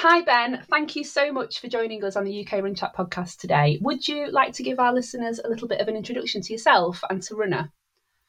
Hi, Ben. Thank you so much for joining us on the UK Run Chat podcast today. Would you like to give our listeners a little bit of an introduction to yourself and to Runna?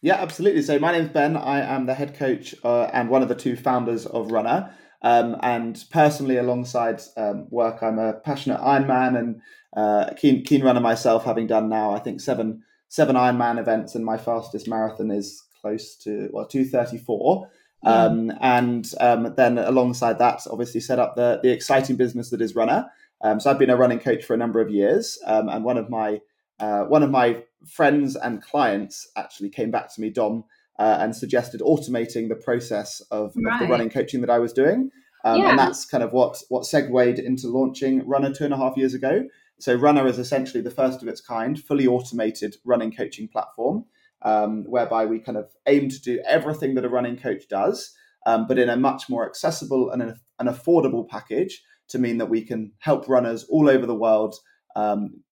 Yeah, absolutely. So, my name's Ben. I am the head coach uh, and one of the two founders of Runna. Um, and personally, alongside um, work, I'm a passionate Ironman and uh, keen keen runner myself, having done now I think seven seven Ironman events, and my fastest marathon is close to well two thirty four. Yeah. Um, and um, then alongside that, obviously set up the the exciting business that is Runna. Um, so I've been a running coach for a number of years, um, and one of my uh, one of my friends and clients actually came back to me, Dom, uh, and suggested automating the process of, right. of, the running coaching that I was doing. Um, yeah. And that's kind of what what segued into launching Runna two and a half years ago. So Runna is essentially the first of its kind, fully automated running coaching platform, um, whereby we kind of aim to do everything that a running coach does, um, but in a much more accessible and an, an, affordable package to mean that we can help runners all over the world um,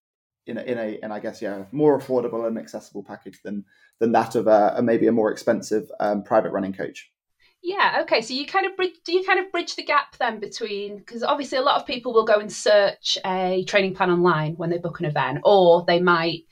in a, in a and I guess yeah more affordable and accessible package than than that of a, a maybe a more expensive um, private running coach. Yeah. Okay. So you kind of bridge, do you kind of bridge the gap then between because obviously a lot of people will go and search a training plan online when they book an event, or they might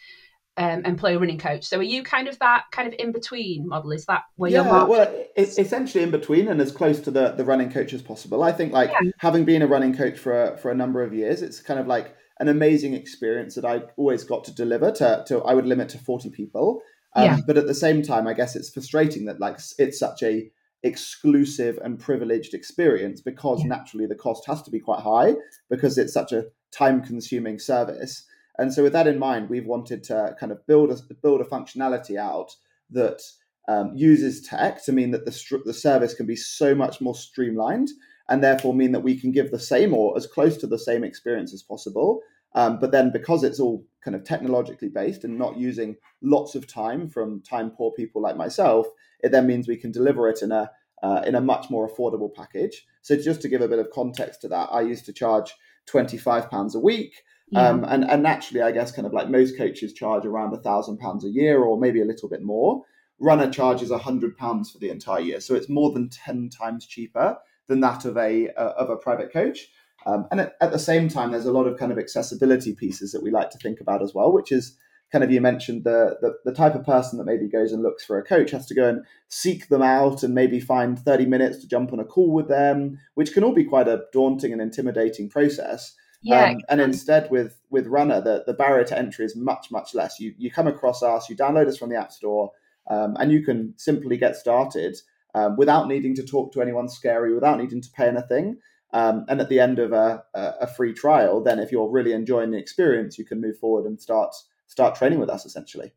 um, employ a running coach. So are you kind of that kind of in between model? Is that where yeah, you're? well, it's essentially in between and as close to the the running coach as possible. I think like yeah. having been a running coach for a, for a number of years, it's kind of like an amazing experience that I always got to deliver to, to I would limit to 40 people. Um, yeah. But at the same time, I guess it's frustrating that like it's such a exclusive and privileged experience because yeah. naturally the cost has to be quite high because it's such a time consuming service. And so with that in mind, we've wanted to kind of build a build a functionality out that um, uses tech to mean that the, the service can be so much more streamlined and therefore mean that we can give the same or as close to the same experience as possible. Um, but then because it's all kind of technologically based and not using lots of time from time poor people like myself, it then means we can deliver it in a uh, in a much more affordable package. So just to give a bit of context to that, I used to charge twenty five pounds a week. Yeah. Um, and, and naturally, I guess kind of like most coaches charge around a thousand pounds a year or maybe a little bit more. Runna charges a hundred pounds for the entire year, so it's more than ten times cheaper than that of a uh, of a private coach. Um, and at, at, the same time, there's a lot of kind of accessibility pieces that we like to think about as well, which is kind of you mentioned the, the, the type of person that maybe goes and looks for a coach has to go and seek them out and maybe find 30 minutes to jump on a call with them, which can all be quite a daunting and intimidating process. Yeah, um, and instead with with Runna, the, the barrier to entry is much much less. You you come across us, you download us from the App Store, um, and you can simply get started um, without needing to talk to anyone scary, without needing to pay anything. Um, and at the end of a, a, free trial, then if you're really enjoying the experience, you can move forward and start start training with us essentially.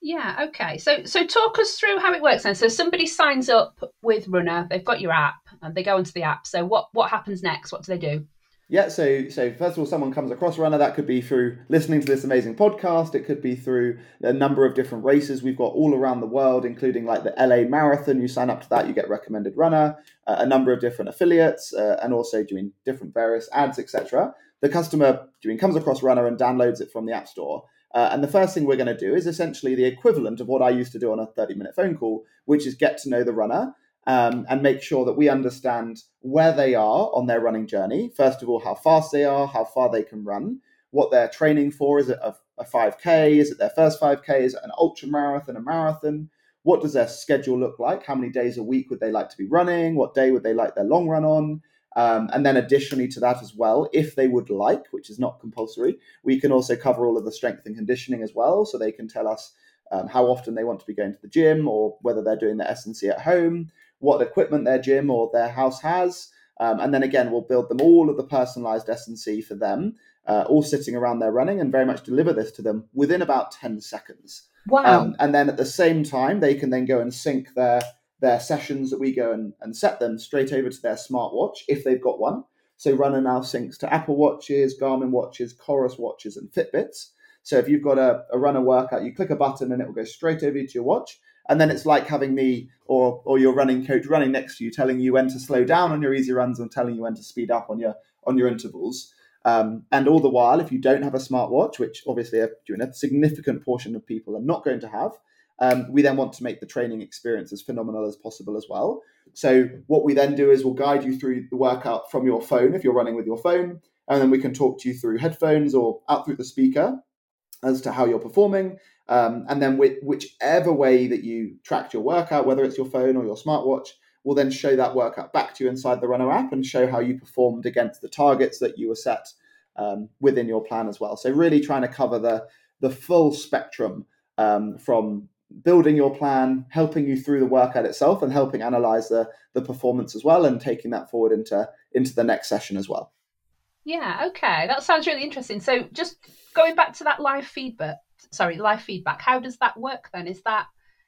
Yeah. Okay. So so talk us through how it works then. So somebody signs up with Runna, they've got your app, and they go into the app. So what what happens next? What do they do? Yeah, so so first of all, someone comes across Runna. That could be through listening to this amazing podcast. It could be through a number of different races we've got all around the world, including like the LA Marathon. You sign up to that, you get recommended Runna. Uh, a number of different affiliates, uh, and also doing different various ads, etc. The customer doing comes across Runna and downloads it from the App Store. Uh, and the first thing we're going to do is essentially the equivalent of what I used to do on a 30 minute phone call, which is get to know the runner um, and make sure that we understand where they are on their running journey. First of all, how fast they are, how far they can run, what they're training for. Is it a, a 5K? Is it their first 5K? Is it an ultra marathon, a marathon? What does their schedule look like? How many days a week would they like to be running? What day would they like their long run on? Um, and then, additionally to that as well, if they would like, which is not compulsory, we can also cover all of the strength and conditioning as well. So they can tell us um, how often they want to be going to the gym or whether they're doing the S&C at home, what equipment their gym or their house has. Um, and then again, we'll build them all of the personalized S&C for them, uh, all sitting around their running and very much deliver this to them within about 10 seconds. Wow. Um, and then at the same time, they can then go and sync their, their sessions that we go and, and set them straight over to their smartwatch if they've got one. So Runna now syncs to Apple Watches, Garmin watches, Coros watches, and Fitbits. So if you've got a, a Runna workout, you click a button and it will go straight over to your watch and then it's like having me or or your running coach running next to you, telling you when to slow down on your easy runs and telling you when to speed up on your on your intervals. Um, and all the while, if you don't have a smartwatch, which obviously a, a significant portion of people are not going to have, um, we then want to make the training experience as phenomenal as possible as well. So what we then do is we'll guide you through the workout from your phone if you're running with your phone, and then we can talk to you through headphones or out through the speaker as to how you're performing. Um, and then with whichever way that you tracked your workout, whether it's your phone or your smartwatch, will then show that workout back to you inside the Runna app and show how you performed against the targets that you were set um, within your plan as well. So really trying to cover the the full spectrum um, from building your plan, helping you through the workout itself, and helping analyze the the performance as well, and taking that forward into into the next session as well. Yeah, okay, that sounds really interesting. So just going back to that live feedback, sorry, live feedback. How does that work then? Is that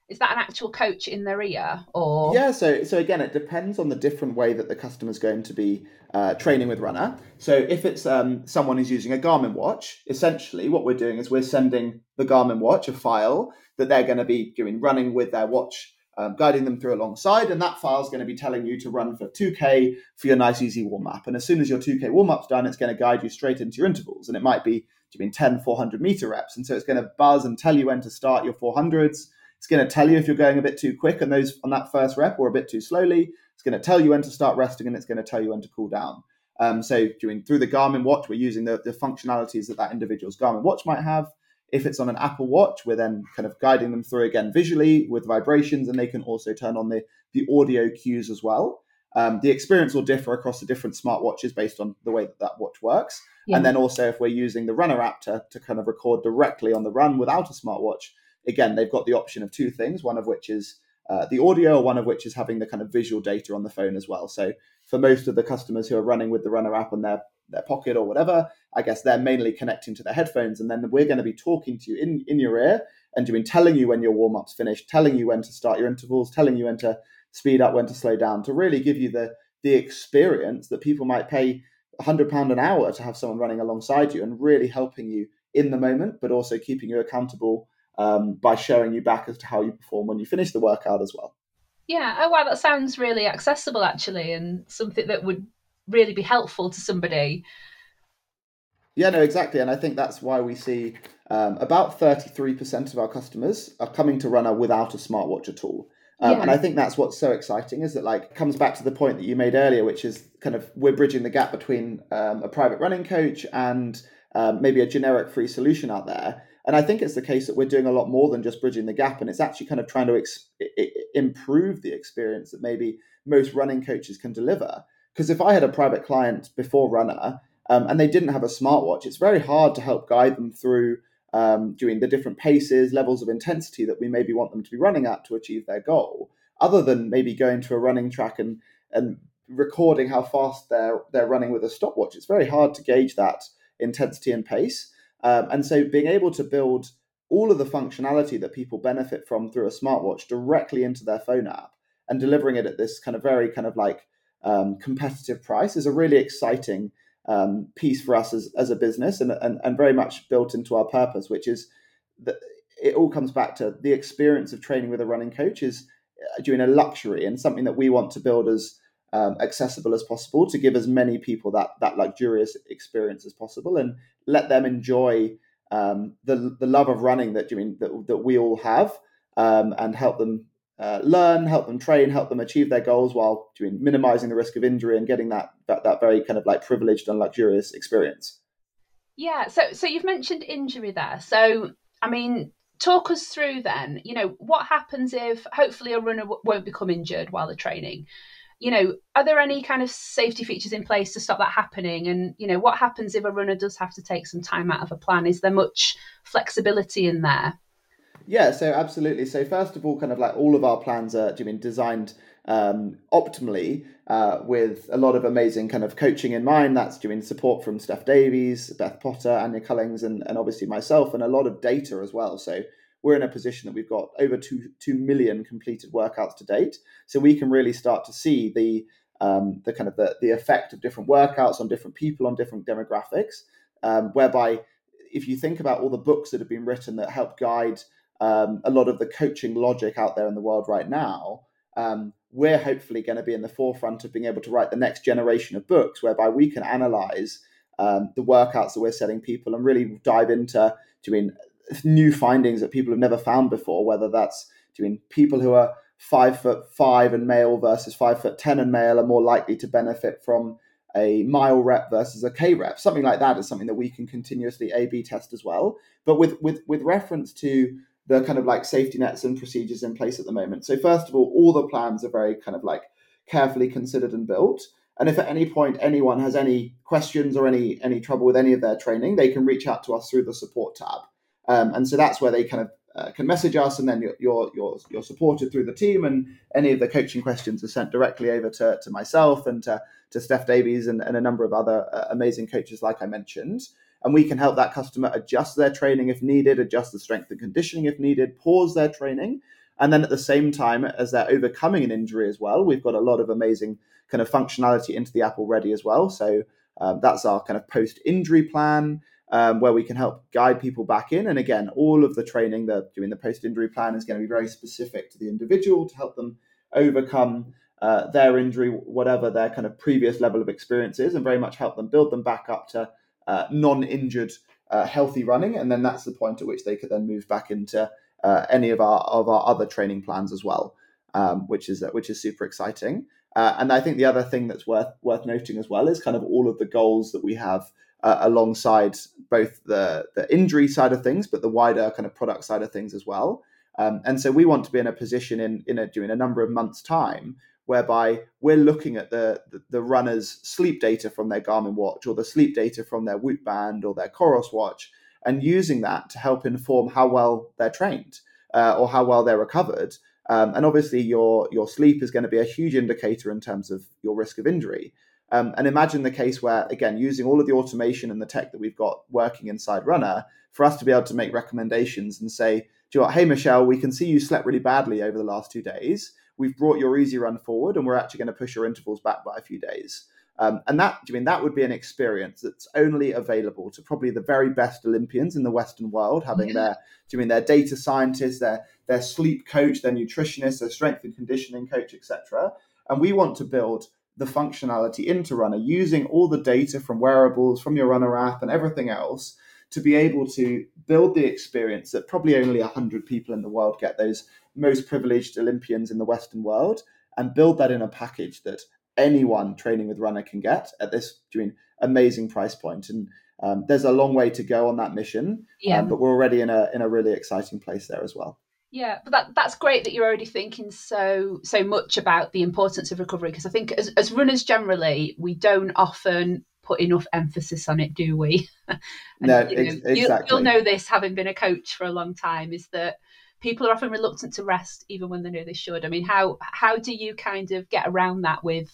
is that an actual coach in their ear or yeah so so again it depends on the different way that the customer is going to be uh, training with Runna so if it's um, someone who's using a garmin watch essentially what we're doing is we're sending the garmin watch a file that they're going to be doing running with their watch um, guiding them through alongside and that file is going to be telling you to run for 2k for your nice easy warm up and as soon as your 2k warm up's done it's going to guide you straight into your intervals and it might be doing 10 400 meter reps and so it's going to buzz and tell you when to start your 400s it's going to tell you if you're going a bit too quick on those on that first rep or a bit too slowly. It's going to tell you when to start resting and it's going to tell you when to cool down. Um, so doing through the Garmin watch, we're using the, the functionalities that that individual's Garmin watch might have. If it's on an Apple Watch, we're then kind of guiding them through again visually with vibrations, and they can also turn on the the audio cues as well. Um, the experience will differ across the different smartwatches based on the way that that watch works. Yeah. And then also, if we're using the Runna app to, to kind of record directly on the run without a smartwatch, again, they've got the option of two things, one of which is uh, the audio, one of which is having the kind of visual data on the phone as well. So for most of the customers who are running with the Runna app on their their pocket or whatever, I guess they're mainly connecting to their headphones, and then we're going to be talking to you in in your ear and doing telling you when your warm up's finished, telling you when to start your intervals, telling you when to speed up, when to slow down, to really give you the the experience that people might pay hundred pound an hour to have someone running alongside you and really helping you in the moment, but also keeping you accountable um, by showing you back as to how you perform when you finish the workout as well. Yeah. Oh, wow. That sounds really accessible, actually, and something that would really be helpful to somebody. Yeah, no, exactly. And I think that's why we see um, about 33% of our customers are coming to Runna without a smartwatch at all. Um, yeah. And I think that's what's so exciting is that like comes back to the point that you made earlier, which is kind of we're bridging the gap between um, a private running coach and um, maybe a generic free solution out there. And I think it's the case that we're doing a lot more than just bridging the gap, and it's actually kind of trying to ex- improve the experience that maybe most running coaches can deliver. Because if I had a private client before Runna um, and they didn't have a smartwatch, it's very hard to help guide them through um, doing the different paces, levels of intensity that we maybe want them to be running at to achieve their goal, other than maybe going to a running track and and recording how fast they're they're running with a stopwatch. It's very hard to gauge that intensity and pace. Um, and so being able to build all of the functionality that people benefit from through a smartwatch directly into their phone app and delivering it at this kind of very kind of like um, competitive price is a really exciting um, piece for us as, as a business and, and, and very much built into our purpose, which is that it all comes back to the experience of training with a running coach is uh, doing a luxury and something that we want to build as um, accessible as possible to give as many people that that luxurious experience as possible and let them enjoy um, the the love of running that you mean that, that we all have um, and help them uh, learn, help them train, help them achieve their goals while doing minimizing the risk of injury and getting that, that that very kind of like privileged and luxurious experience. Yeah, so so you've mentioned injury there. So I mean, talk us through then. You know, what happens if hopefully a runner w- won't become injured while they're training? you know, are there any kind of safety features in place to stop that happening? And, you know, what happens if a runner does have to take some time out of a plan? Is there much flexibility in there? Yeah, so absolutely. So first of all, kind of like all of our plans are do you mean, designed um, optimally uh, with a lot of amazing kind of coaching in mind. That's doing support from Steph Davis, Beth Potter, Anya Cullings, and, and obviously myself, and a lot of data as well. So we're in a position that we've got over two two million completed workouts to date, so we can really start to see the um, the kind of the, the effect of different workouts on different people on different demographics. Um, whereby, if you think about all the books that have been written that help guide um, a lot of the coaching logic out there in the world right now, um, we're hopefully going to be in the forefront of being able to write the next generation of books, whereby we can analyze um, the workouts that we're selling people and really dive into doing new findings that people have never found before, whether that's doing people who are five foot five and male versus five foot ten and male are more likely to benefit from a mile rep versus a K rep. Something like that is something that we can continuously A B test as well. But with with with reference to the kind of like safety nets and procedures in place at the moment. So first of all, all the plans are very kind of like carefully considered and built. And if at any point anyone has any questions or any any trouble with any of their training, they can reach out to us through the support tab. Um, and so that's where they kind of uh, can message us, and then you're, you're, you're you're supported through the team, and any of the coaching questions are sent directly over to, to myself and to, to Steph Davis and, and a number of other uh, amazing coaches, like I mentioned. And we can help that customer adjust their training if needed, adjust the strength and conditioning if needed, pause their training, and then at the same time as they're overcoming an injury as well, we've got a lot of amazing kind of functionality into the app already as well. So um, that's our kind of post injury plan um, where we can help guide people back in. And again, all of the training that doing the post injury plan is going to be very specific to the individual to help them overcome uh, their injury, whatever their kind of previous level of experience is, and very much help them build them back up to uh, non injured, uh, healthy running. And then that's the point at which they could then move back into uh, any of our of our other training plans as well, um, which is which is super exciting. Uh, and I think the other thing that's worth worth noting as well is kind of all of the goals that we have uh, alongside both the the injury side of things, but the wider kind of product side of things as well. Um, and so we want to be in a position in in a, doing a number of months time whereby we're looking at the, the, runners' sleep data from their Garmin watch or the sleep data from their Whoop band or their Coros watch, and using that to help inform how well they're trained uh, or how well they're recovered. Um, and obviously, your your sleep is going to be a huge indicator in terms of your risk of injury. Um, and imagine the case where, again, using all of the automation and the tech that we've got working inside Runna, for us to be able to make recommendations and say, Do you know what, hey, Michelle, we can see you slept really badly over the last two days. We've brought your easy run forward and we're actually going to push your intervals back by a few days. Um, and that, I mean, that would be an experience that's only available to probably the very best Olympians in the Western world, having yeah. their, I mean, their data scientists, their their sleep coach, their nutritionist, their strength and conditioning coach, etc. And we want to build the functionality into Runna using all the data from wearables, from your Runna app, and everything else to be able to build the experience that probably only 100 people in the world get, those most privileged Olympians in the Western world, and build that in a package that anyone training with Runna can get at this doing amazing price point. And um, there's a long way to go on that mission, yeah. Um, but we're already in a in a really exciting place there as well. Yeah, but that that's great that you're already thinking so so much about the importance of recovery because I think as, as runners generally we don't often put enough emphasis on it, do we? and, no, you know, exactly. You'll, you'll know this having been a coach for a long time is that people are often reluctant to rest even when they know they should. I mean, how how do you kind of get around that with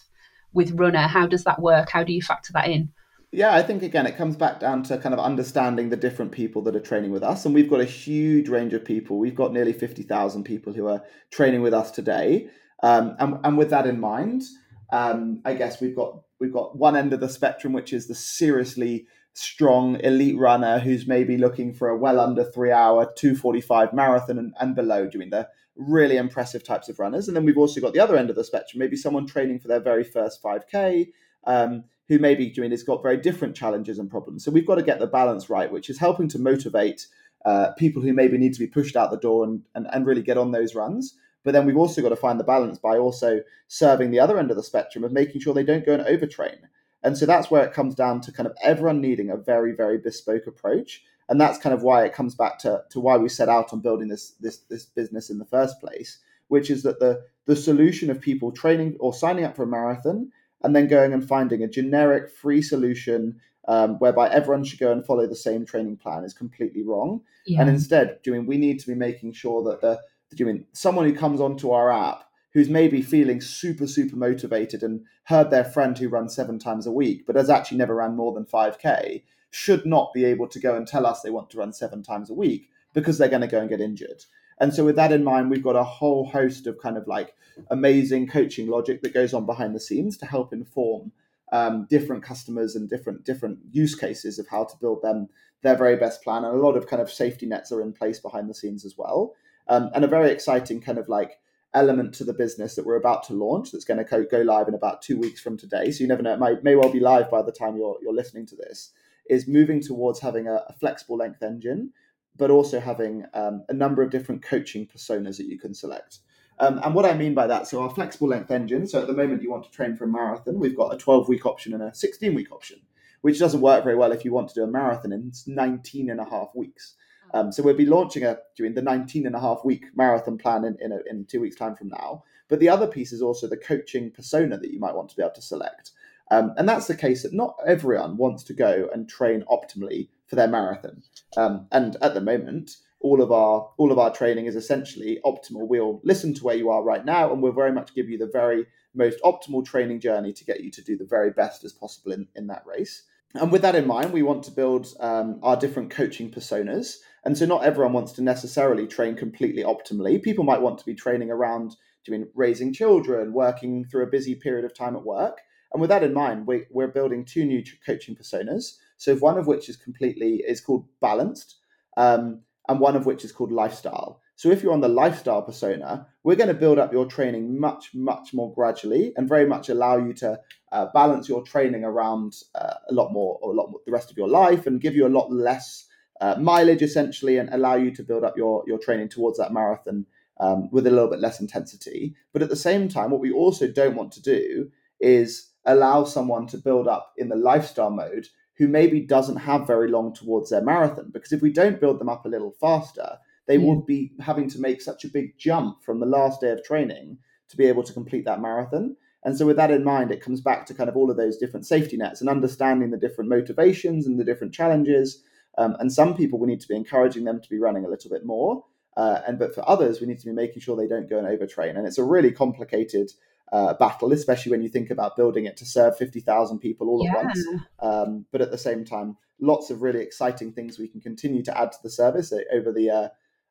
with Runna? How does that work? How do you factor that in? yeah, I think again it comes back down to kind of understanding the different people that are training with us, and we've got a huge range of people. We've got nearly fifty thousand people who are training with us today, um, and and with that in mind, um, I guess we've got we've got one end of the spectrum, which is the seriously strong elite runner who's maybe looking for a well under three hour two forty five marathon and, and below, doing the really impressive types of runners, and then we've also got the other end of the spectrum, maybe someone training for their very first five k. Um, who may be doing has got very different challenges and problems. So we've got to get the balance right, which is helping to motivate uh, people who maybe need to be pushed out the door and, and, and really get on those runs. But then we've also got to find the balance by also serving the other end of the spectrum of making sure they don't go and overtrain. And so that's where it comes down to kind of everyone needing a very, very bespoke approach. And that's kind of why it comes back to, to why we set out on building this, this, this business in the first place, which is that the, the solution of people training or signing up for a marathon and then going and finding a generic free solution um, whereby everyone should go and follow the same training plan is completely wrong. Yeah. And instead, doing we need to be making sure that the doing someone who comes onto our app who's maybe feeling super super motivated and heard their friend who runs seven times a week but has actually never ran more than 5k should not be able to go and tell us they want to run seven times a week because they're going to go and get injured and so, with that in mind, we've got a whole host of kind of like amazing coaching logic that goes on behind the scenes to help inform um, different customers and different different use cases of how to build them their very best plan. And a lot of kind of safety nets are in place behind the scenes as well. Um, and a very exciting kind of like element to the business that we're about to launch that's going to go live in about two weeks from today. So you never know, it might, may well be live by the time you're, you're listening to this, is moving towards having a, a flexible length engine but also having um, a number of different coaching personas that you can select. Um, and what I mean by that, so our flexible length engine, so at the moment you want to train for a marathon, we've got a 12 week option and a 16 week option, which doesn't work very well if you want to do a marathon in 19 and a half weeks. Um, so we'll be launching a doing the 19 and a half week marathon plan in, in, a, in two weeks' time from now. But the other piece is also the coaching persona that you might want to be able to select. Um, and that's the case that not everyone wants to go and train optimally for their marathon. Um, and at the moment, all of our all of our training is essentially optimal. We'll listen to where you are right now, and we'll very much give you the very most optimal training journey to get you to do the very best as possible in, in that race. And with that in mind, we want to build um, our different coaching personas. And so, not everyone wants to necessarily train completely optimally. People might want to be training around doing raising children, working through a busy period of time at work. And with that in mind, we, we're building two new coaching personas. So one of which is completely is called balanced, um, and one of which is called lifestyle. So if you're on the lifestyle persona, we're going to build up your training much, much more gradually, and very much allow you to uh, balance your training around uh, a lot more, or a lot more, the rest of your life, and give you a lot less uh, mileage essentially, and allow you to build up your your training towards that marathon um, with a little bit less intensity. But at the same time, what we also don't want to do is allow someone to build up in the lifestyle mode who maybe doesn't have very long towards their marathon. Because if we don't build them up a little faster, they yeah. will be having to make such a big jump from the last day of training to be able to complete that marathon. And so, with that in mind, it comes back to kind of all of those different safety nets and understanding the different motivations and the different challenges. Um, and some people, we need to be encouraging them to be running a little bit more. Uh, and but for others, we need to be making sure they don't go and overtrain. And it's a really complicated uh, battle, especially when you think about building it to serve 50,000 people all yeah. at once. Um, but at the same time, lots of really exciting things we can continue to add to the service over the uh,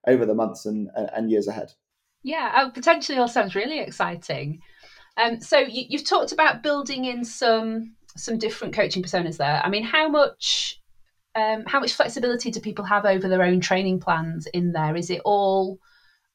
over the months and, and years ahead. Yeah, uh, potentially all sounds really exciting. Um, so you, you've talked about building in some some different coaching personas there. I mean, how much um, how much flexibility do people have over their own training plans in there? Is it all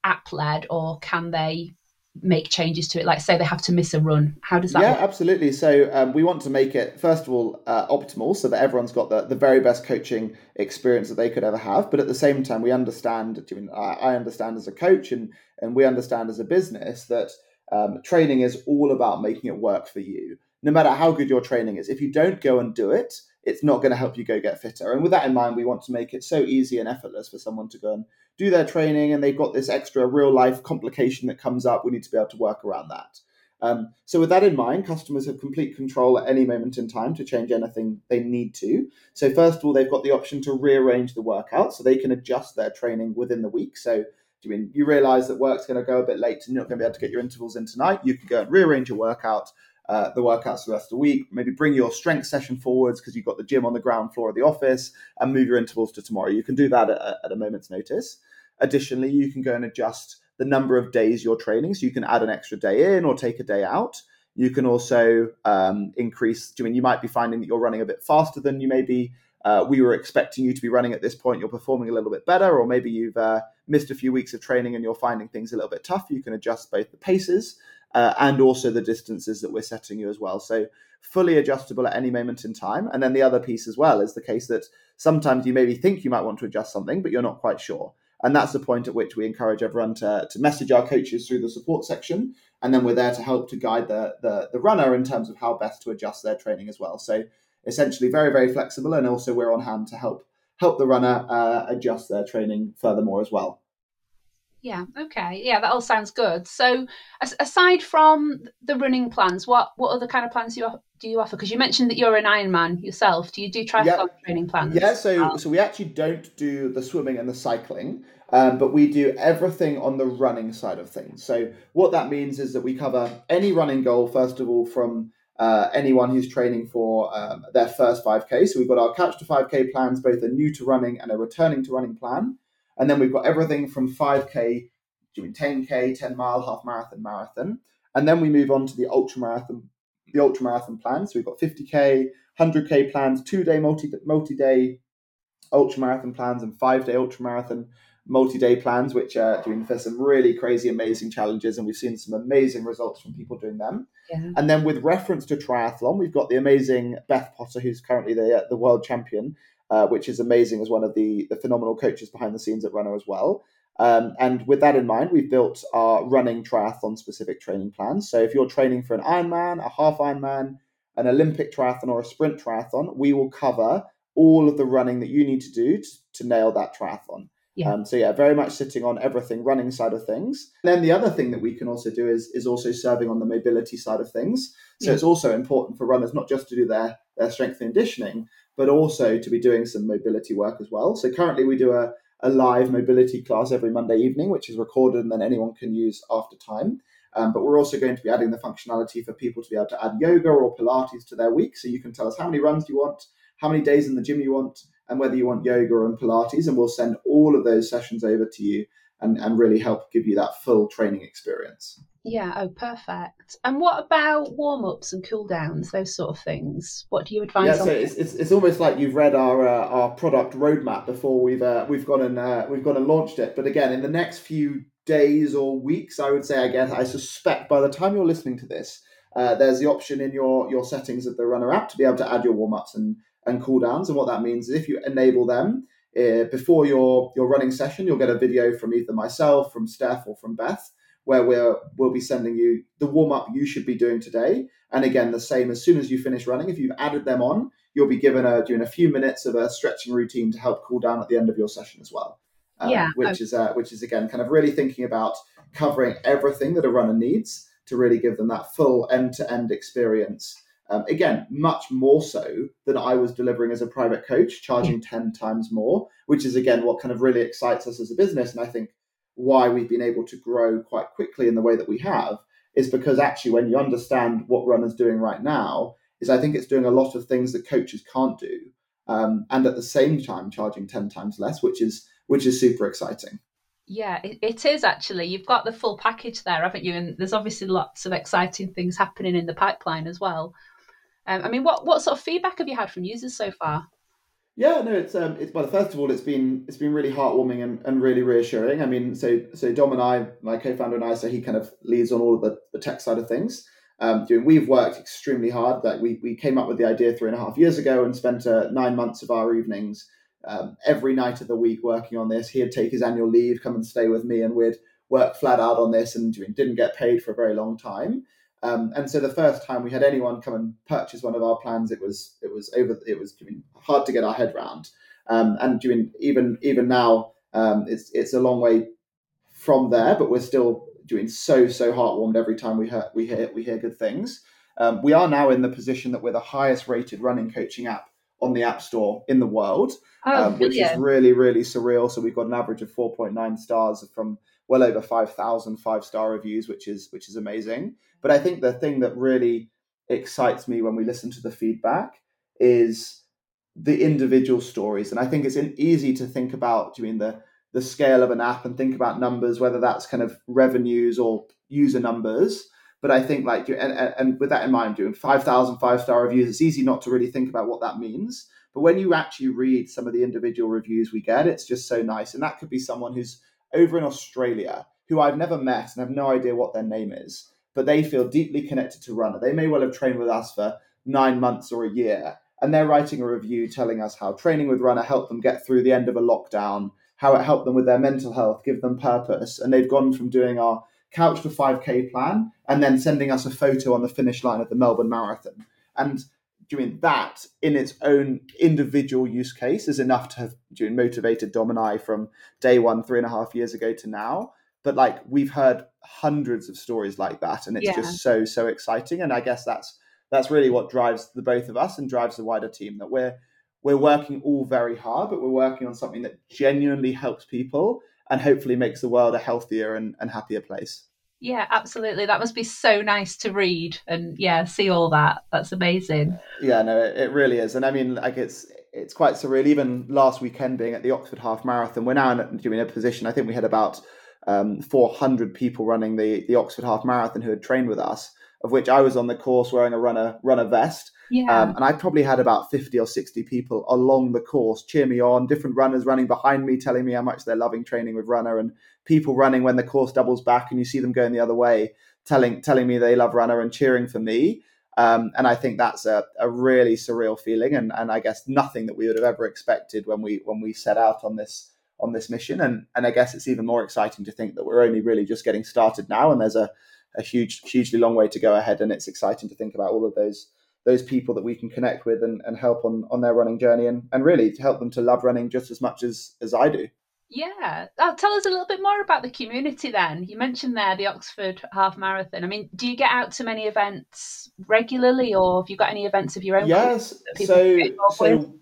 app led, or can they make changes to it? Like, say they have to miss a run. How does that? Yeah, work? absolutely. So um, we want to make it first of all uh, optimal, so that everyone's got the, the very best coaching experience that they could ever have. But at the same time, we understand. I, mean, I understand as a coach, and and we understand as a business that um, training is all about making it work for you. No matter how good your training is, if you don't go and do it, it's not going to help you go get fitter. And with that in mind, we want to make it so easy and effortless for someone to go and do their training and they've got this extra real life complication that comes up. We need to be able to work around that. Um, so, with that in mind, customers have complete control at any moment in time to change anything they need to. So, first of all, they've got the option to rearrange the workout so they can adjust their training within the week. So, Mean, you realize that work's going to go a bit late and you're not going to be able to get your intervals in tonight. You can go and rearrange your workout uh, the workouts for the rest of the week. Maybe bring your strength session forwards because you've got the gym on the ground floor of the office and move your intervals to tomorrow. You can do that at, at a moment's notice. Additionally, you can go and adjust the number of days you're training. So you can add an extra day in or take a day out. You can also um, increase. I mean, you might be finding that you're running a bit faster than you maybe uh, we were expecting you to be running at this point. You're performing a little bit better, or maybe you've uh, missed a few weeks of training and you're finding things a little bit tough. You can adjust both the paces uh, and also the distances that we're setting you as well. So fully adjustable at any moment in time. And then the other piece as well is the case that sometimes you maybe think you might want to adjust something, but you're not quite sure. And that's the point at which we encourage everyone to, to message our coaches through the support section. And then we're there to help to guide the, the, the runner in terms of how best to adjust their training as well. So essentially very, very flexible. And also we're on hand to help help the runner uh, adjust their training furthermore as well. Yeah. Okay. Yeah, that all sounds good. So, aside from the running plans, what what other kind of plans do you do you offer? Because you mentioned that you're an Ironman yourself. Do you do triathlon yeah. training plans? Yeah. So so we actually don't do the swimming and the cycling, um, but we do everything on the running side of things. So what that means is that we cover any running goal first of all from uh, anyone who's training for um, their first 5K. So we've got our Couch to 5K plans, both a new to running and a returning to running plan. And then we've got everything from 5K, doing 10K, 10 mile, half marathon, marathon. And then we move on to the ultra marathon, the ultra marathon plans. So we've got 50K, 100K plans, two day multi multi day ultra marathon plans, and five day ultra marathon multi day plans, which are doing for some really crazy, amazing challenges. And we've seen some amazing results from people doing them. Yeah. And then with reference to triathlon, we've got the amazing Beth Potter, who's currently the, uh, the world champion uh, which is amazing as one of the, the phenomenal coaches behind the scenes at Runna as well. Um, and with that in mind, we've built our running triathlon specific training plans. So if you're training for an Ironman, a half Ironman, an Olympic triathlon, or a sprint triathlon, we will cover all of the running that you need to do to, to nail that triathlon. Yeah. Um, so yeah, very much sitting on everything running side of things. And then the other thing that we can also do is is also serving on the mobility side of things. So yeah. it's also important for runners not just to do their their strength and conditioning, but also to be doing some mobility work as well. So currently we do a, a live mobility class every Monday evening, which is recorded and then anyone can use after time. Um, but we're also going to be adding the functionality for people to be able to add yoga or Pilates to their week. So you can tell us how many runs you want, how many days in the gym you want, and whether you want yoga and Pilates. And we'll send all of those sessions over to you and, and really help give you that full training experience. Yeah, oh, perfect. And what about warm ups and cool downs, those sort of things? What do you advise? Yeah, so it's, it's, it's, almost like you've read our uh, our product roadmap before we've uh, we've gone and uh, we've gone and launched it. But again, in the next few days or weeks, I would say, I guess I suspect by the time you're listening to this, uh, there's the option in your your settings of the Runna app to be able to add your warm ups and and cool downs. And what that means is if you enable them uh, before your, your running session, you'll get a video from either myself, from Steph, or from Beth, where we're, we'll be sending you the warm up you should be doing today. And again, the same as soon as you finish running, if you've added them on, you'll be given a doing a few minutes of a stretching routine to help cool down at the end of your session as well. Um, yeah, which is uh, which is again kind of really thinking about covering everything that a runner needs to really give them that full end to end experience um, again, much more so than I was delivering as a private coach, charging 10 times more, which is again what kind of really excites us as a business. And I think why we've been able to grow quite quickly in the way that we have is because actually, when you understand what Runna's doing right now, is I think it's doing a lot of things that coaches can't do. Um, and at the same time charging 10 times less, which is which is super exciting. Yeah, it, it is actually. You've got the full package there, haven't you? And there's obviously lots of exciting things happening in the pipeline as well. Um, I mean, what what sort of feedback have you had from users so far? Yeah, no, it's um, it's well, first of all, it's been it's been really heartwarming and, and really reassuring. I mean, so so Dom and I, my co-founder and I, so he kind of leads on all of the, the tech side of things. Um, doing, we've worked extremely hard. Like we we came up with the idea three and a half years ago and spent uh, nine months of our evenings um, every night of the week working on this. He'd take his annual leave, come and stay with me, and we'd work flat out on this and didn't get paid for a very long time. Um, and so the first time we had anyone come and purchase one of our plans, it was it was over it was I mean, hard to get our head round. Um, and doing even even now, um, it's it's a long way from there, but we're still doing so so heartwarmed every time we hear we hear we hear good things. Um, we are now in the position that we're the highest rated running coaching app on the App Store in the world, oh, um, which is really really surreal. So we've got an average of four point nine stars from well over 5,000 five star reviews, which is which is amazing. But I think the thing that really excites me when we listen to the feedback is the individual stories, and I think it's easy to think about doing the the scale of an app and think about numbers, whether that's kind of revenues or user numbers. But I think like and, and with that in mind, doing 5,000 five star reviews, it's easy not to really think about what that means. But when you actually read some of the individual reviews we get, it's just so nice. And that could be someone who's over in Australia who I've never met and have no idea what their name is, but they feel deeply connected to Runna. They may well have trained with us for nine months or a year, and they're writing a review telling us how training with Runna helped them get through the end of a lockdown, how it helped them with their mental health, give them purpose, and they've gone from doing our Couch to 5K plan and then sending us a photo on the finish line of the Melbourne Marathon. And doing that in its own individual use case is enough to have doing motivated Dom and I from day one, three and a half years ago to now. But like we've heard hundreds of stories like that, and it's yeah. just so so exciting. And I guess that's that's really what drives the both of us and drives the wider team that we're we're working all very hard, but we're working on something that genuinely helps people and hopefully makes the world a healthier and, and happier place. Yeah, absolutely. That must be so nice to read and yeah, see all that. That's amazing. Yeah, no, it, it really is. And I mean, like it's it's quite surreal. Even last weekend, being at the Oxford Half Marathon, we're now in, doing a position. I think we had about um, 400 people running the the Oxford Half Marathon who had trained with us, of which I was on the course wearing a Runna Runna vest. Yeah. Um, and I probably had about 50 or 60 people along the course cheer me on, different runners running behind me, telling me how much they're loving training with Runna, and people running when the course doubles back and you see them going the other way, telling telling me they love Runna and cheering for me. Um, and I think that's a, a really surreal feeling, and, and I guess nothing that we would have ever expected when we when we set out on this on this mission. And and I guess it's even more exciting to think that we're only really just getting started now, and there's a, a huge, hugely long way to go ahead. And it's exciting to think about all of those those people that we can connect with and, and help on on their running journey, and, and really to help them to love running just as much as as I do. Yeah. Oh, tell us a little bit more about the community then. You mentioned there the Oxford Half Marathon. I mean, do you get out to many events regularly or have you got any events of your own? Yes. So, so,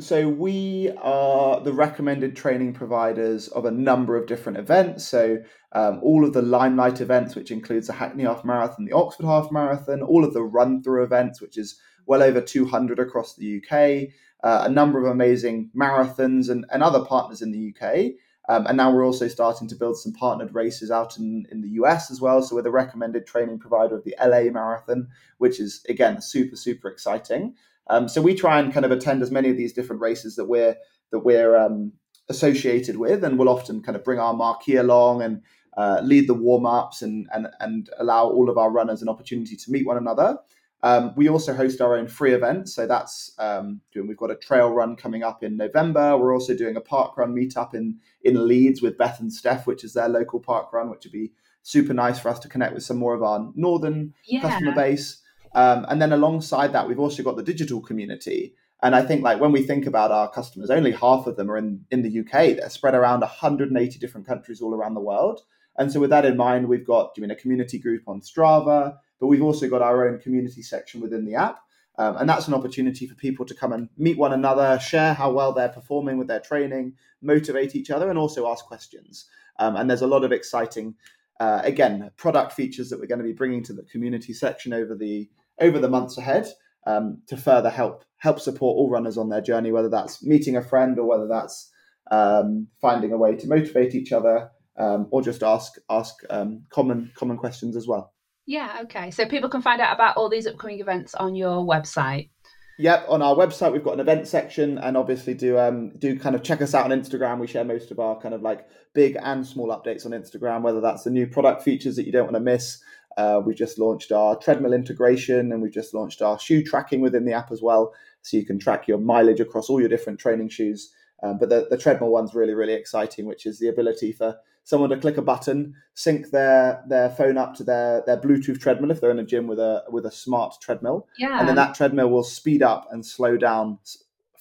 so we are the recommended training providers of a number of different events. So um, all of the limelight events, which includes the Hackney Half Marathon, the Oxford Half Marathon, all of the run through events, which is well over 200 across the UK uh, a number of amazing marathons and, and other partners in the UK. Um, and now we're also starting to build some partnered races out in, in the US as well. So we're the recommended training provider of the LA Marathon, which is again super super exciting. Um, so we try and kind of attend as many of these different races that we're that we're um, associated with, and we'll often kind of bring our marquee along and uh, lead the warm ups and, and and allow all of our runners an opportunity to meet one another. Um, we also host our own free events. So that's um, we've got a trail run coming up in November. We're also doing a park run meetup in in Leeds with Beth and Steph, which is their local park run, which would be super nice for us to connect with some more of our northern yeah. customer base. Um, and then alongside that, we've also got the digital community. And I think like when we think about our customers, only half of them are in, in the UK. They're spread around 180 different countries all around the world. And so with that in mind, we've got doing a community group on Strava but we've also got our own community section within the app. Um, and that's an opportunity for people to come and meet one another, share how well they're performing with their training, motivate each other, and also ask questions. Um, and there's a lot of exciting, uh, again, product features that we're going to be bringing to the community section over the over the months ahead um, to further help help support all runners on their journey, whether that's meeting a friend or whether that's um, finding a way to motivate each other um, or just ask ask um, common common questions as well. Yeah, okay. So people can find out about all these upcoming events on your website. Yep, on our website we've got an event section, and obviously do um do kind of check us out on Instagram. We share most of our kind of like big and small updates on Instagram, whether that's the new product features that you don't want to miss. Uh, we just launched our treadmill integration, and we've just launched our shoe tracking within the app as well, so you can track your mileage across all your different training shoes. Um, but the, the treadmill one's really really exciting, which is the ability for someone to click a button, sync their their phone up to their their Bluetooth treadmill if they're in a gym with a with a smart treadmill, yeah. and then that treadmill will speed up and slow down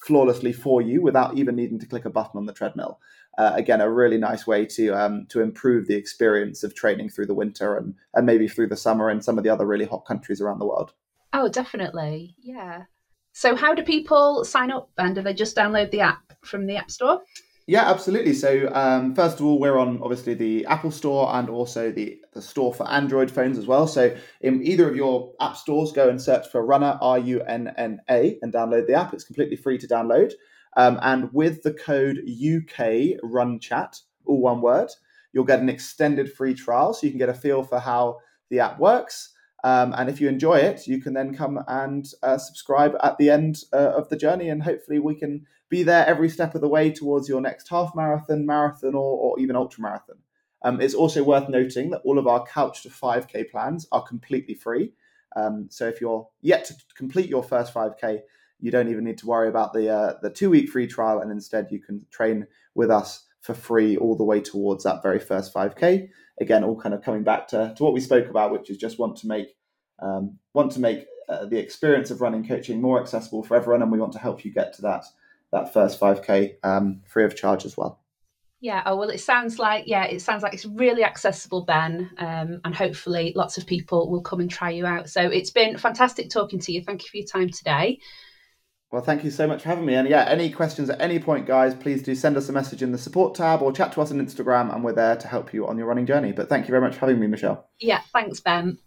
flawlessly for you without even needing to click a button on the treadmill. Uh, again, a really nice way to um, to improve the experience of training through the winter and and maybe through the summer in some of the other really hot countries around the world. Oh, definitely, yeah. So, how do people sign up? And do they just download the app from the App Store? Yeah, absolutely. So, um, first of all, we're on obviously the Apple Store and also the, the store for Android phones as well. So, in either of your app stores, go and search for Runna, R U N N A, and download the app. It's completely free to download. Um, and with the code UK Run Chat, all one word, you'll get an extended free trial so you can get a feel for how the app works. Um, and if you enjoy it, you can then come and uh, subscribe at the end uh, of the journey, and hopefully we can be there every step of the way towards your next half marathon, marathon, or, or even ultra marathon. Um, it's also worth noting that all of our couch to 5K plans are completely free. Um, so if you're yet to complete your first 5K, you don't even need to worry about the uh, the two week free trial, and instead you can train with us for free all the way towards that very first 5K again, all kind of coming back to, to what we spoke about, which is just want to make um, want to make uh, the experience of running coaching more accessible for everyone, and we want to help you get to that that first 5k um, free of charge as well. Yeah. Oh well, it sounds like yeah, it sounds like it's really accessible, Ben, um, and hopefully lots of people will come and try you out. So it's been fantastic talking to you. Thank you for your time today. Well, thank you so much for having me. And yeah, any questions at any point, guys, please do send us a message in the support tab or chat to us on Instagram, and we're there to help you on your running journey. But thank you very much for having me, Michelle. Yeah, thanks, Ben.